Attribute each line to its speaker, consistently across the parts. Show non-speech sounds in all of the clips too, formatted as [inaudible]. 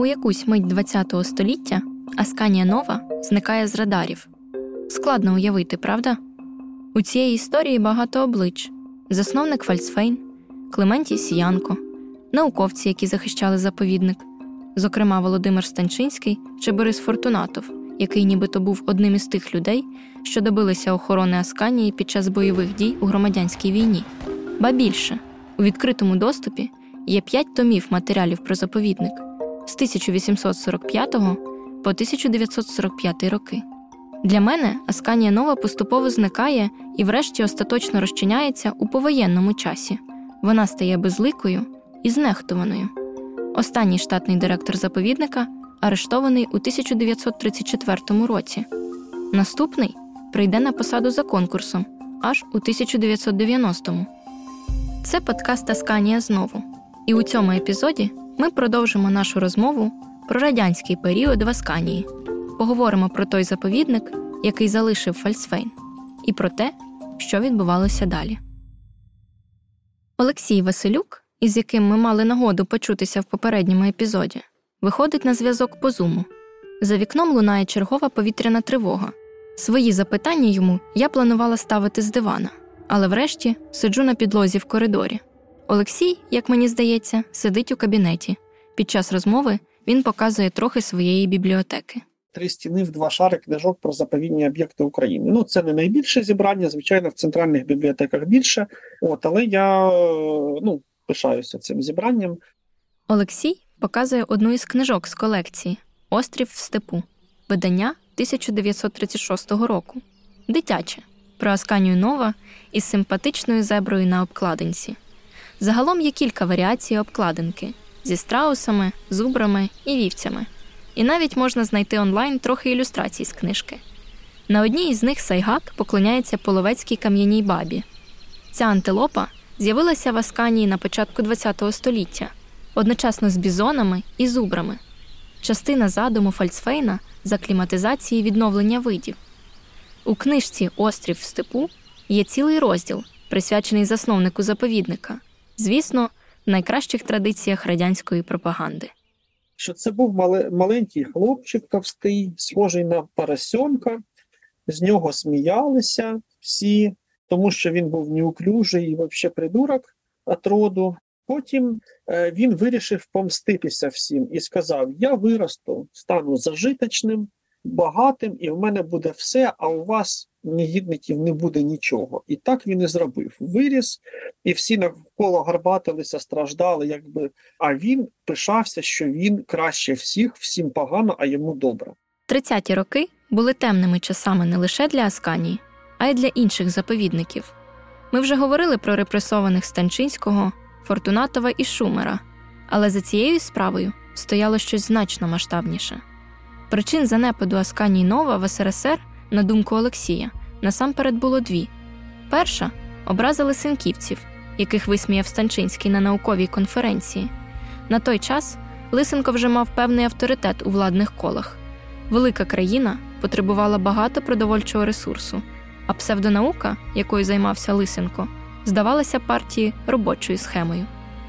Speaker 1: У якусь мить ХХ століття Асканія Нова зникає з радарів. Складно уявити, правда? У цієї історії багато облич: засновник Фальцфейн, Клементій Сіянко, науковці, які захищали заповідник, зокрема Володимир Станчинський чи Борис Фортунатов, який нібито був одним із тих людей, що добилися охорони Асканії під час бойових дій у громадянській війні. Ба більше у відкритому доступі є п'ять томів матеріалів про заповідник з 1845 по 1945 роки. Для мене Асканія Нова поступово зникає і, врешті, остаточно розчиняється у повоєнному часі. Вона стає безликою і знехтуваною. Останній штатний директор заповідника арештований у 1934 році. Наступний прийде на посаду за конкурсом аж у 1990-му. Це подкаст Асканія знову. І у цьому епізоді ми продовжимо нашу розмову про радянський період в Асканії. Поговоримо про той заповідник, який залишив Фальцфейн, і про те, що відбувалося далі. Олексій Василюк, із яким ми мали нагоду почутися в попередньому епізоді, виходить на зв'язок по зуму. За вікном лунає чергова повітряна тривога. Свої запитання йому я планувала ставити з дивана, але врешті сиджу на підлозі в коридорі. Олексій, як мені здається, сидить у кабінеті. Під час розмови він показує трохи своєї бібліотеки.
Speaker 2: Три стіни в два шари книжок про заповідні об'єкти України. Ну, це не найбільше зібрання, звичайно, в центральних бібліотеках більше. От, але я ну, пишаюся цим зібранням.
Speaker 1: Олексій показує одну із книжок з колекції Острів в степу, видання 1936 року. Дитяче про Асканію Нова із симпатичною зеброю на обкладинці. Загалом є кілька варіацій обкладинки зі страусами, зубрами і вівцями. І навіть можна знайти онлайн трохи ілюстрацій з книжки. На одній із них Сайгак поклоняється половецькій кам'яній бабі. Ця антилопа з'явилася в Асканії на початку ХХ століття, одночасно з бізонами і зубрами, частина задуму Фальцфейна за кліматизації відновлення видів. У книжці Острів в степу є цілий розділ, присвячений засновнику заповідника, звісно, в найкращих традиціях радянської пропаганди.
Speaker 2: Що це був маленький хлопчик товстий, схожий на поросенка, з нього сміялися всі, тому що він був неуклюжий і взагалі придурок от роду. Потім е, він вирішив помститися всім і сказав: Я виросту, стану зажиточним, багатим, і в мене буде все, а у вас, негідників, не буде нічого. І так він і зробив. Виріс, і всі навколо гарбатилися, страждали, якби. А він пишався, що він краще всіх, всім погано, а йому добре.
Speaker 1: 30-ті роки були темними часами не лише для Асканії, а й для інших заповідників. Ми вже говорили про репресованих Станчинського, Фортунатова і Шумера, але за цією справою стояло щось значно масштабніше. Причин занепаду Асканії Нова в СРСР, на думку Олексія, насамперед було дві: перша образи лисенківців, яких висміяв Станчинський на науковій конференції. На той час Лисенко вже мав певний авторитет у владних колах. Велика країна потребувала багато продовольчого ресурсу, а псевдонаука, якою займався Лисенко, здавалася партії робочою схемою.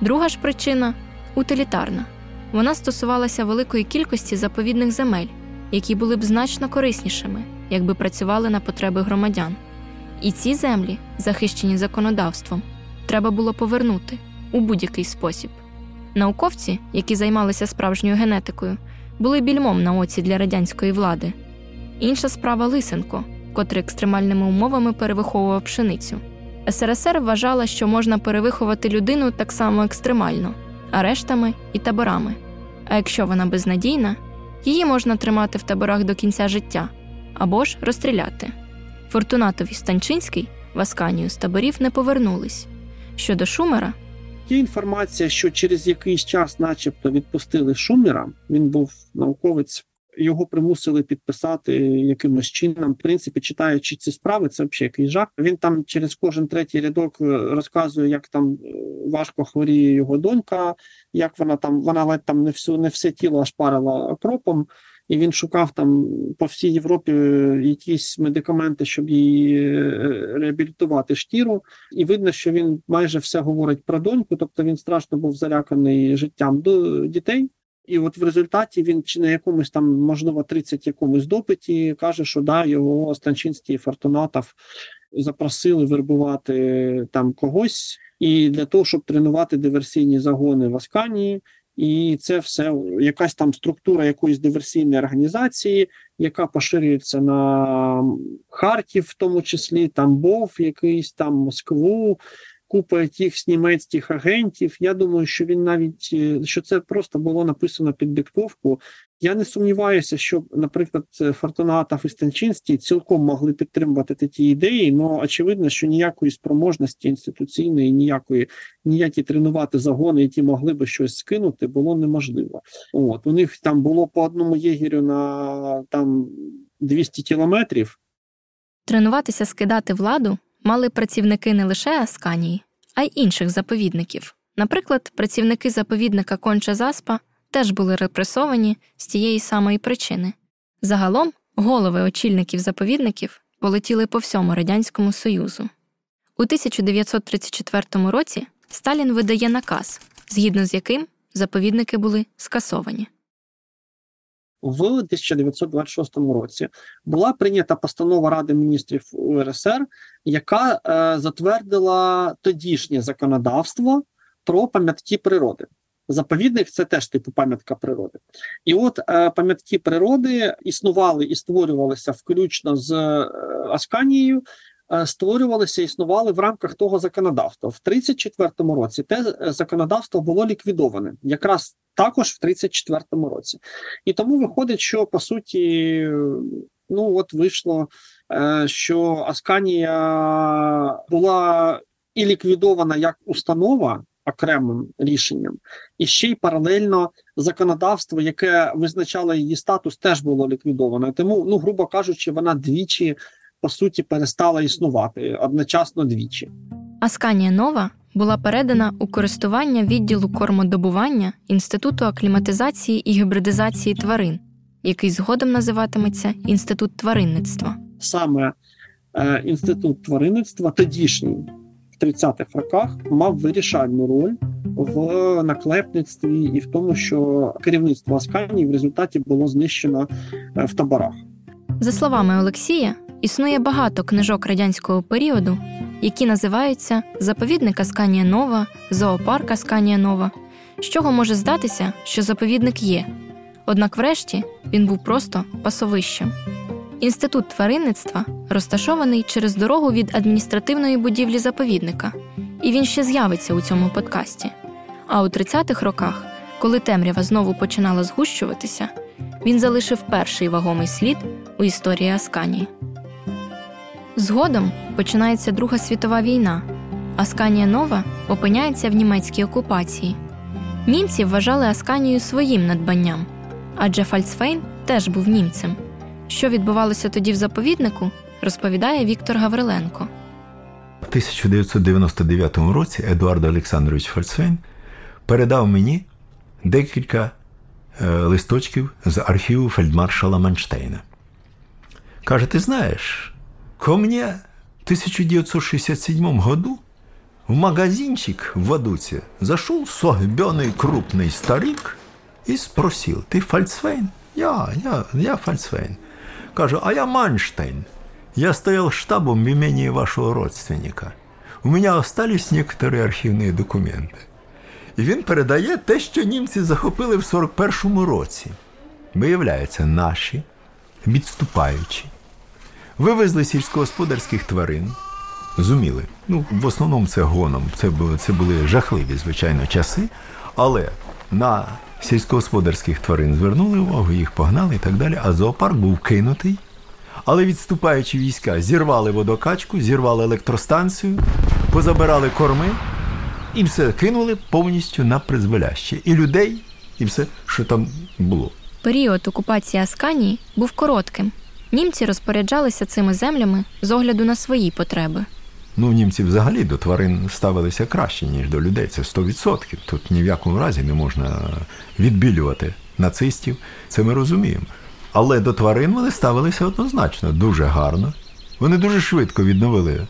Speaker 1: Друга ж причина утилітарна. Вона стосувалася великої кількості заповідних земель, які були б значно кориснішими, якби працювали на потреби громадян. І ці землі, захищені законодавством, треба було повернути у будь-який спосіб. Науковці, які займалися справжньою генетикою, були більмом на оці для радянської влади. Інша справа Лисенко, котрий екстремальними умовами перевиховував пшеницю. СРСР вважала, що можна перевиховати людину так само екстремально арештами і таборами. А якщо вона безнадійна, її можна тримати в таборах до кінця життя або ж розстріляти. Фортунатов і Станчинський в Асканію з таборів не повернулись. Щодо Шумера,
Speaker 2: є інформація, що через якийсь час, начебто, відпустили Шумера. Він був науковець його примусили підписати якимось чином. В принципі, читаючи ці справи, це взагалі який жах. Він там через кожен третій рядок розказує, як там е, важко хворіє його донька, як вона там вона ледь там не всю не все тіло аж парила окропом. І він шукав там по всій Європі е, якісь медикаменти, щоб її реабілітувати шкіру. І видно, що він майже все говорить про доньку, тобто він страшно був заляканий життям до дітей. І от в результаті він чи на якомусь там, можливо, 30 якомусь допиті каже, що да, його Станчинський Фортунатов запросили вербувати там когось, і для того, щоб тренувати диверсійні загони в Асканії. І це все якась там структура якоїсь диверсійної організації, яка поширюється на Харків, в тому числі там Бов, якийсь там Москву, купа тих німецьких агентів. Я думаю, що він навіть е, що це просто було написано під диктовку. Я не сумніваюся, що, наприклад, Фортуната Фестенчинський цілком могли підтримувати ті ідеї, але очевидно, що ніякої спроможності інституційної, ніякої ніякі тренувати загони, які могли би щось скинути, було неможливо. От у них там було по одному єгерю на там 200 кілометрів.
Speaker 1: Тренуватися скидати владу мали працівники не лише Асканії, а й інших заповідників. Наприклад, працівники заповідника Конча Заспа теж були репресовані з тієї самої причини. Загалом голови очільників заповідників полетіли по всьому Радянському Союзу. У 1934 році Сталін видає наказ, згідно з яким заповідники були скасовані
Speaker 2: в 1926 році була прийнята постанова Ради міністрів УРСР, яка е, затвердила тодішнє законодавство про пам'ятки природи. Заповідник це теж типу пам'ятка природи. І от е, пам'ятки природи існували і створювалися включно з е, Асканією створювалися, існували в рамках того законодавства. В 34-му році те е, законодавство було ліквідоване, якраз також в 34-му році. І тому виходить, що по суті, ну от вийшло, е, що Асканія була і ліквідована як установа. Окремим рішенням, і ще й паралельно законодавство, яке визначало її статус, теж було ліквідовано. Тому, ну грубо кажучи, вона двічі по суті перестала існувати одночасно двічі.
Speaker 1: Асканія Нова була передана у користування відділу кормодобування Інституту акліматизації і гібридизації тварин, який згодом називатиметься Інститут тваринництва.
Speaker 2: Саме е, інститут тваринництва тодішній в 30-х роках мав вирішальну роль в наклепництві і в тому, що керівництво Асканії в результаті було знищено е, в таборах.
Speaker 1: За словами Олексія, Існує багато книжок радянського періоду, які називаються Заповідник Асканія Нова, Зоопарк Асканія Нова, з чого може здатися, що заповідник є. Однак, врешті, він був просто пасовищем. Інститут тваринництва розташований через дорогу від адміністративної будівлі заповідника, і він ще з'явиться у цьому подкасті. А у 30-х роках, коли темрява знову починала згущуватися, він залишив перший вагомий слід у історії Асканії. Згодом починається Друга світова війна, Асканія Нова опиняється в німецькій окупації. Німці вважали Асканію своїм надбанням, адже Фальцфейн теж був німцем. Що відбувалося тоді в заповіднику, розповідає Віктор Гавриленко.
Speaker 3: У 1999 році Едуард Олександрович Фальцфейн передав мені декілька е, листочків з архіву фельдмаршала Манштейна. Каже: ти знаєш, Ко мне в 1967 году в магазинчик в Вадуте зашел согбенный крупный старик и спросил, ты Фальцвейн? Я, я, я Фальцвейн. Кажу, а я Манштейн. Я стоял штабом в имении вашего родственника. У меня остались некоторые архівні документи. І він передає те, що німці захопили в 41-му році. Виявляється, наші, відступаючи, Вивезли сільськогосподарських тварин, зуміли. Ну, в основному це гоном. Це були, це були жахливі, звичайно, часи. Але на сільськогосподарських тварин звернули увагу, їх погнали і так далі. А зоопарк був кинутий. Але відступаючи війська, зірвали водокачку, зірвали електростанцію, позабирали корми і все кинули повністю на призволяще. І людей, і все, що там було.
Speaker 1: Період окупації Асканії був коротким. Німці розпоряджалися цими землями з огляду на свої потреби.
Speaker 3: Ну, німці взагалі до тварин ставилися краще, ніж до людей. Це 100%. Тут ні в якому разі не можна відбілювати нацистів. Це ми розуміємо. Але до тварин вони ставилися однозначно, дуже гарно. Вони дуже швидко відновили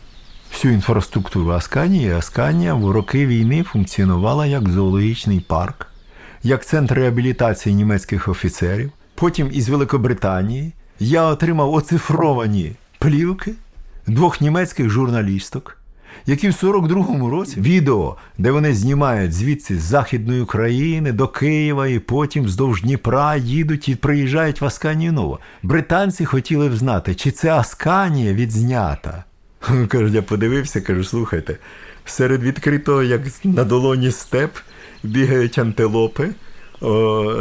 Speaker 3: всю інфраструктуру Асканії. Асканія в роки війни функціонувала як зоологічний парк. як центр реабілітації німецьких офіцерів. Потім із Великобританії я отримав оцифровані плівки двох німецьких журналісток, які в 42-му році відео, де вони знімають звідси з Західної України до Києва і потім вздовж Дніпра їдуть і приїжджають в Асканію Нова. Британці хотіли б знати, чи це Асканія відзнята. [laughs] Кажу, я подивився, кажу, слухайте, серед відкритого, як на долоні степ, бігають антилопи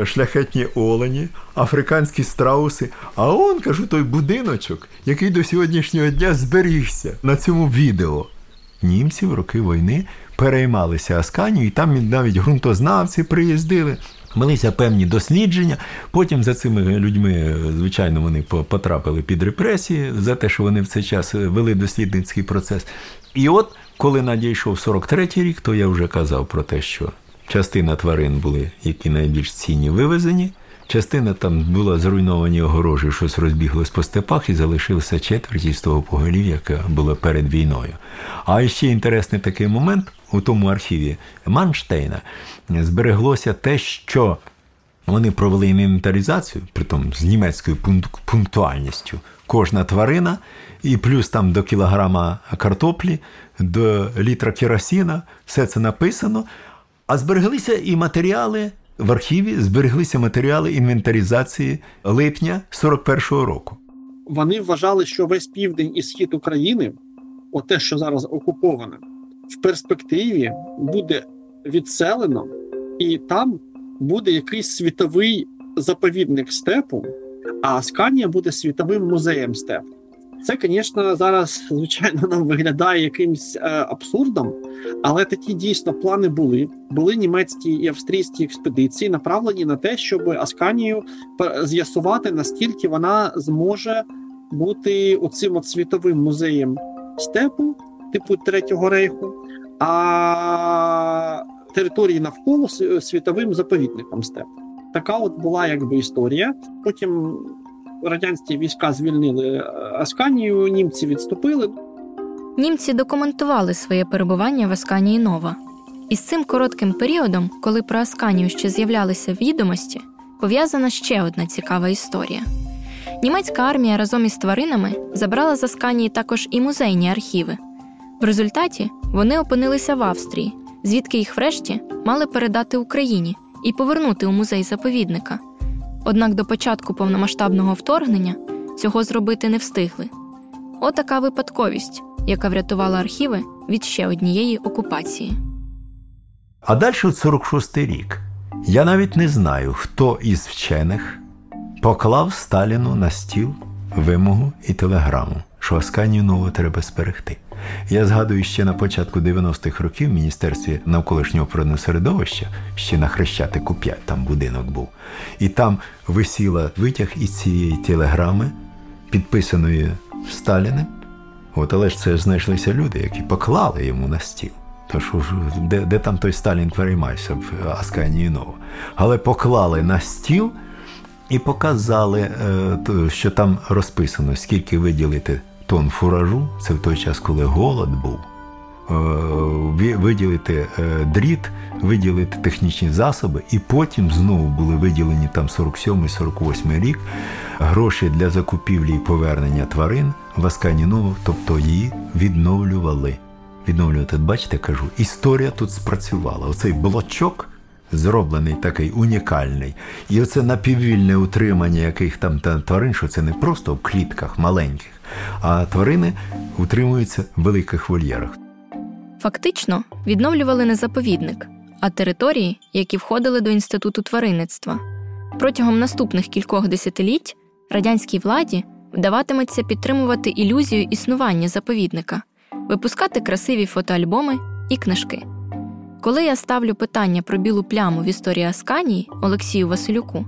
Speaker 3: шляхетні олені, африканські страуси. А он, кажу, той будиночок, який до сьогоднішнього дня зберігся на цьому відео. Німці в роки війни переймалися Асканію, і там навіть ґрунтознавці приїздили. Велися певні дослідження. Потім за цими людьми, звичайно, вони потрапили під репресії за те, що вони в цей час вели дослідницький процес. І от, коли надійшов 43-й рік, то я вже казав про те, що Частина тварин були, які найбільш цінні, вивезені. Частина там була зруйновані огорожі, щось розбіглось по степах, і залишилося четверть із того поголів'я, яке було перед війною. А ще інтересний такий момент у тому архіві Манштейна збереглося те, що вони провели інвентаризацію, притом з німецькою пунктуальністю. Кожна тварина, і плюс там до кілограма картоплі, до літра керосина, все це написано. А збереглися і матеріали в архіві, збереглися матеріали інвентаризації липня 41-го року.
Speaker 2: Вони вважали, що весь південь і схід України, те, що зараз окуповане, в перспективі буде відселено, і там буде якийсь світовий заповідник степу, а Асканія буде світовим музеєм степу. Це, звісно, зараз звичайно нам виглядає якимсь е, абсурдом, але такі дійсно плани були. Були німецькі і австрійські експедиції, направлені на те, щоб Асканію з'ясувати, наскільки вона зможе бути оцим от світовим музеєм степу, типу Третього рейху, а території навколо світовим заповідником степу. Така от була якби історія. Потім радянські війська звільнили е, Асканію, німці відступили.
Speaker 1: Німці документували своє перебування в Асканії Нова. І з цим коротким періодом, коли про Асканію ще з'являлися відомості, пов'язана ще одна цікава історія. Німецька армія разом із тваринами забрала з Асканії також і музейні архіви. В результаті вони опинилися в Австрії, звідки їх врешті мали передати Україні і повернути у музей заповідника. Однак до початку повномасштабного вторгнення цього зробити не встигли. Отака випадковість, яка врятувала архіви від ще однієї окупації.
Speaker 3: А далі 46-й рік. Я навіть не знаю, хто із вчених поклав Сталіну на стіл вимогу і телеграму, що Асканію нову треба зберегти. Я згадую ще на початку 90-х років в Міністерстві навколишнього природного середовища, ще на Хрещатику 5 там будинок був. І там висіла витяг із цієї телеграми, підписаної Сталіним. От, але ж це знайшлися люди, які поклали йому на стіл. Тож, де де там той Сталін переймався в Асканії Нова. Але поклали на стіл і показали, е, що там розписано, скільки виділити тонн фуражу, це в той час, коли голод був. Е, виділити е, дріт, виділити технічні засоби, і потім знову були виділені там 47-48 рік гроші для закупівлі і повернення тварин в Асканінову, тобто її відновлювали. Відновлювати, бачите, кажу, історія тут спрацювала. Оцей блочок зроблений такий унікальний. І оце напіввільне утримання яких там тварин, що це не просто в клітках маленьких, а тварини утримуються в великих вольєрах.
Speaker 1: Фактично відновлювали не заповідник, а території, які входили до інституту тваринництва. Протягом наступних кількох десятиліть радянській владі вдаватиметься підтримувати ілюзію існування заповідника, випускати красиві фотоальбоми і книжки. Коли я ставлю питання про білу пляму в історії Асканії Олексію Василюку,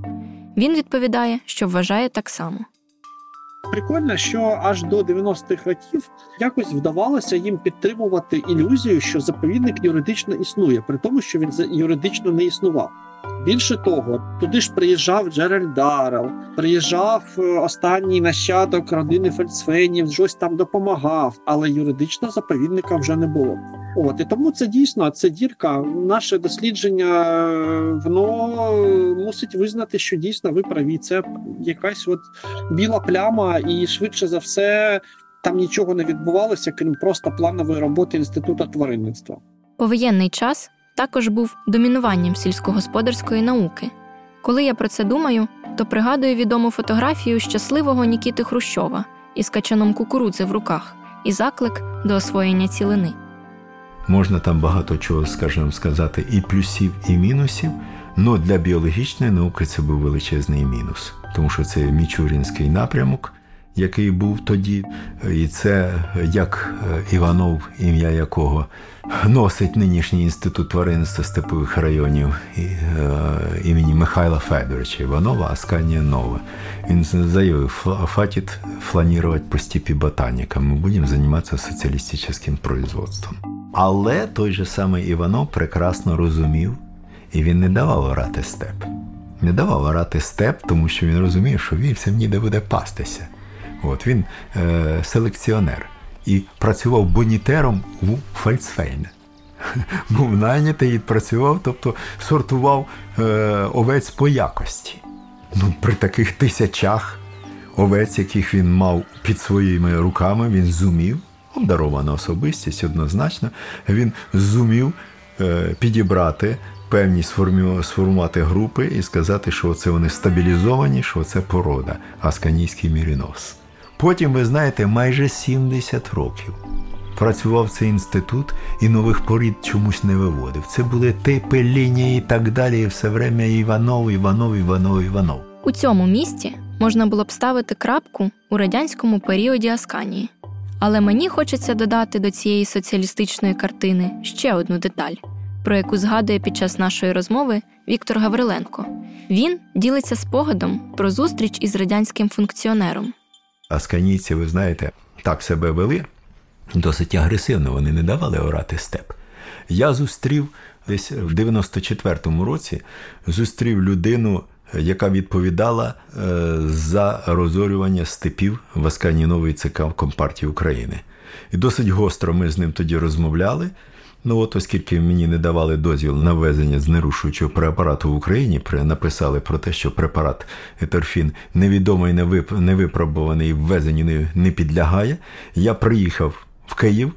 Speaker 1: він відповідає, що вважає так само.
Speaker 2: Прикольно, що аж до 90-х років якось вдавалося їм підтримувати ілюзію, що заповідник юридично існує, при тому, що він юридично не існував. Більше того, туди ж приїжджав Джеральд Даррел, приїжджав е, останній нащадок родини Фельдсфейнів, щось там допомагав, але юридично заповідника вже не було. От і тому це дійсно це дірка. Наше дослідження е, воно мусить визнати, що дійсно ви праві. Це якась от біла пляма, і швидше за все там нічого не відбувалося, крім просто планової роботи інституту тваринництва.
Speaker 1: Повоєнний час також був домінуванням сільськогосподарської науки. Коли я про це думаю, то пригадую відому фотографію щасливого Нікіти Хрущова із качаном кукурудзи в руках і заклик до освоєння цілини.
Speaker 3: Можна там багато чого, скажімо, сказати, і плюсів, і мінусів. але для біологічної науки це був величезний мінус, тому що це мічурінський напрямок, який був тоді, і це як Іванов, ім'я якого носить нинішній інститут тваринства степових районів імені Михайла Федоровича Іванова, Асканія Нова. Він заявив, фатит фланувати по степі ботаніка. Ми будемо займатися соціалістичним производством. Але той же самий Іванов прекрасно розумів, і він не давав орати степ. Не давав орати степ, тому що він розумів, що вівцям ніде буде пастися. От Він е, селекціонер і працював бонітером у Фальцфейне. [laughs] Був найнятий і працював, тобто сортував е, овець по якості. Ну, При таких тисячах овець, яких він мав під своїми руками, він зумів, обдарована особистість однозначно, він зумів е, підібрати певні сформувати групи і сказати, що це вони стабілізовані, що це порода, асканійський мірінос. Потім, ви знаєте, майже 70 років працював цей інститут і нових порід чомусь не виводив. Це були типи, лінії і так далі. І все время Іванов, Іванов, Іванов, Іванов.
Speaker 1: У цьому місці можна було б ставити крапку у радянському періоді Асканії. Але мені хочеться додати до цієї соціалістичної картини ще одну деталь, про яку згадує під час нашої розмови Віктор Гавриленко. Він ділиться спогадом про зустріч із радянським функціонером.
Speaker 3: Асканійці, ви знаєте, так себе вели досить агресивно, вони не давали орати степ. Я зустрів десь в 94-му році зустрів людину, яка відповідала е, за розорювання степів в Аскані Нової ЦК Компартії України. І досить гостро ми з ним тоді розмовляли. Ну от, оскільки мені не давали дозвіл на ввезення знерушуючого препарату в Україні, написали про те, що препарат еторфін невідомий, невипробуваний ввезенню не, підлягає. Я приїхав в Київ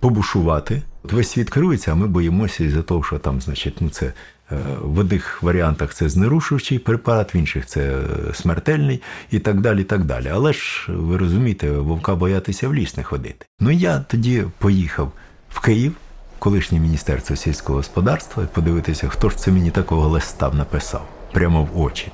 Speaker 3: побушувати. Весь світ керується, а ми боїмося із-за того, що там, значить, ну це. Е, в одних варіантах це знерушуючий препарат, в інших це е, смертельний і так далі. так далі. Але ж ви розумієте, вовка боятися в ліс не ходити. Ну я тоді поїхав в Київ, колишнє міністерство сільського господарства, і подивитися, хто ж це мені такого листа написав прямо в очі.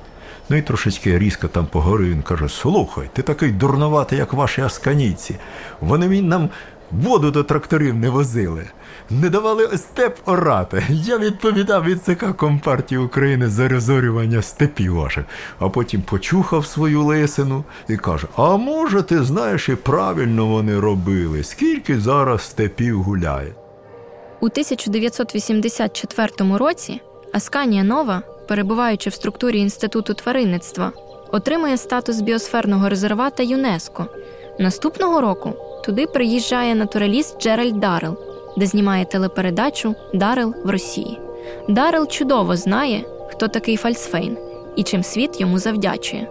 Speaker 3: Ну і трошечки різко там поговорив, він каже: Слухай, ти такий дурноватий, як ваші асканійці. Вони нам воду до тракторів не возили, не давали степ орати. Я відповідав від ЦК Компартії України за розорювання степів ваших, а потім почухав свою лисину і каже: А може, ти знаєш, і правильно вони робили, скільки зараз степів гуляє.
Speaker 1: У 1984 році Асканія Нова, перебуваючи в структурі Інституту тваринництва, отримує статус біосферного резервата ЮНЕСКО. Наступного року туди приїжджає натураліст Джеральд Даррел, де знімає телепередачу Даррел в Росії. Даррел чудово знає, хто такий Фальцфейн і чим світ йому завдячує.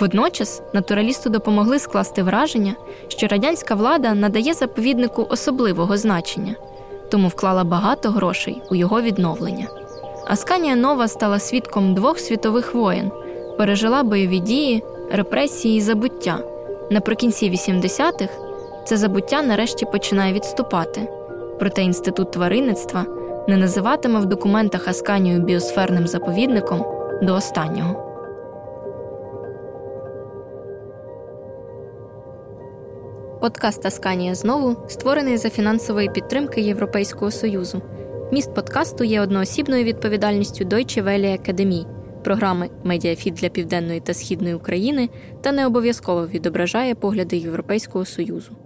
Speaker 1: Водночас натуралісту допомогли скласти враження, що радянська влада надає заповіднику особливого значення тому вклала багато грошей у його відновлення. Асканія Нова стала свідком двох світових воєн, пережила бойові дії, репресії і забуття. Наприкінці 80-х це забуття нарешті починає відступати. Проте інститут тваринництва не називатиме в документах Асканію біосферним заповідником до останнього. Подкаст Асканія Нова створений за фінансової підтримки Європейського союзу. Зміст подкасту є одноосібною відповідальністю Deutsche Welle Академії, програми MediaFit для Південної та Східної України та не обов'язково відображає погляди Європейського союзу.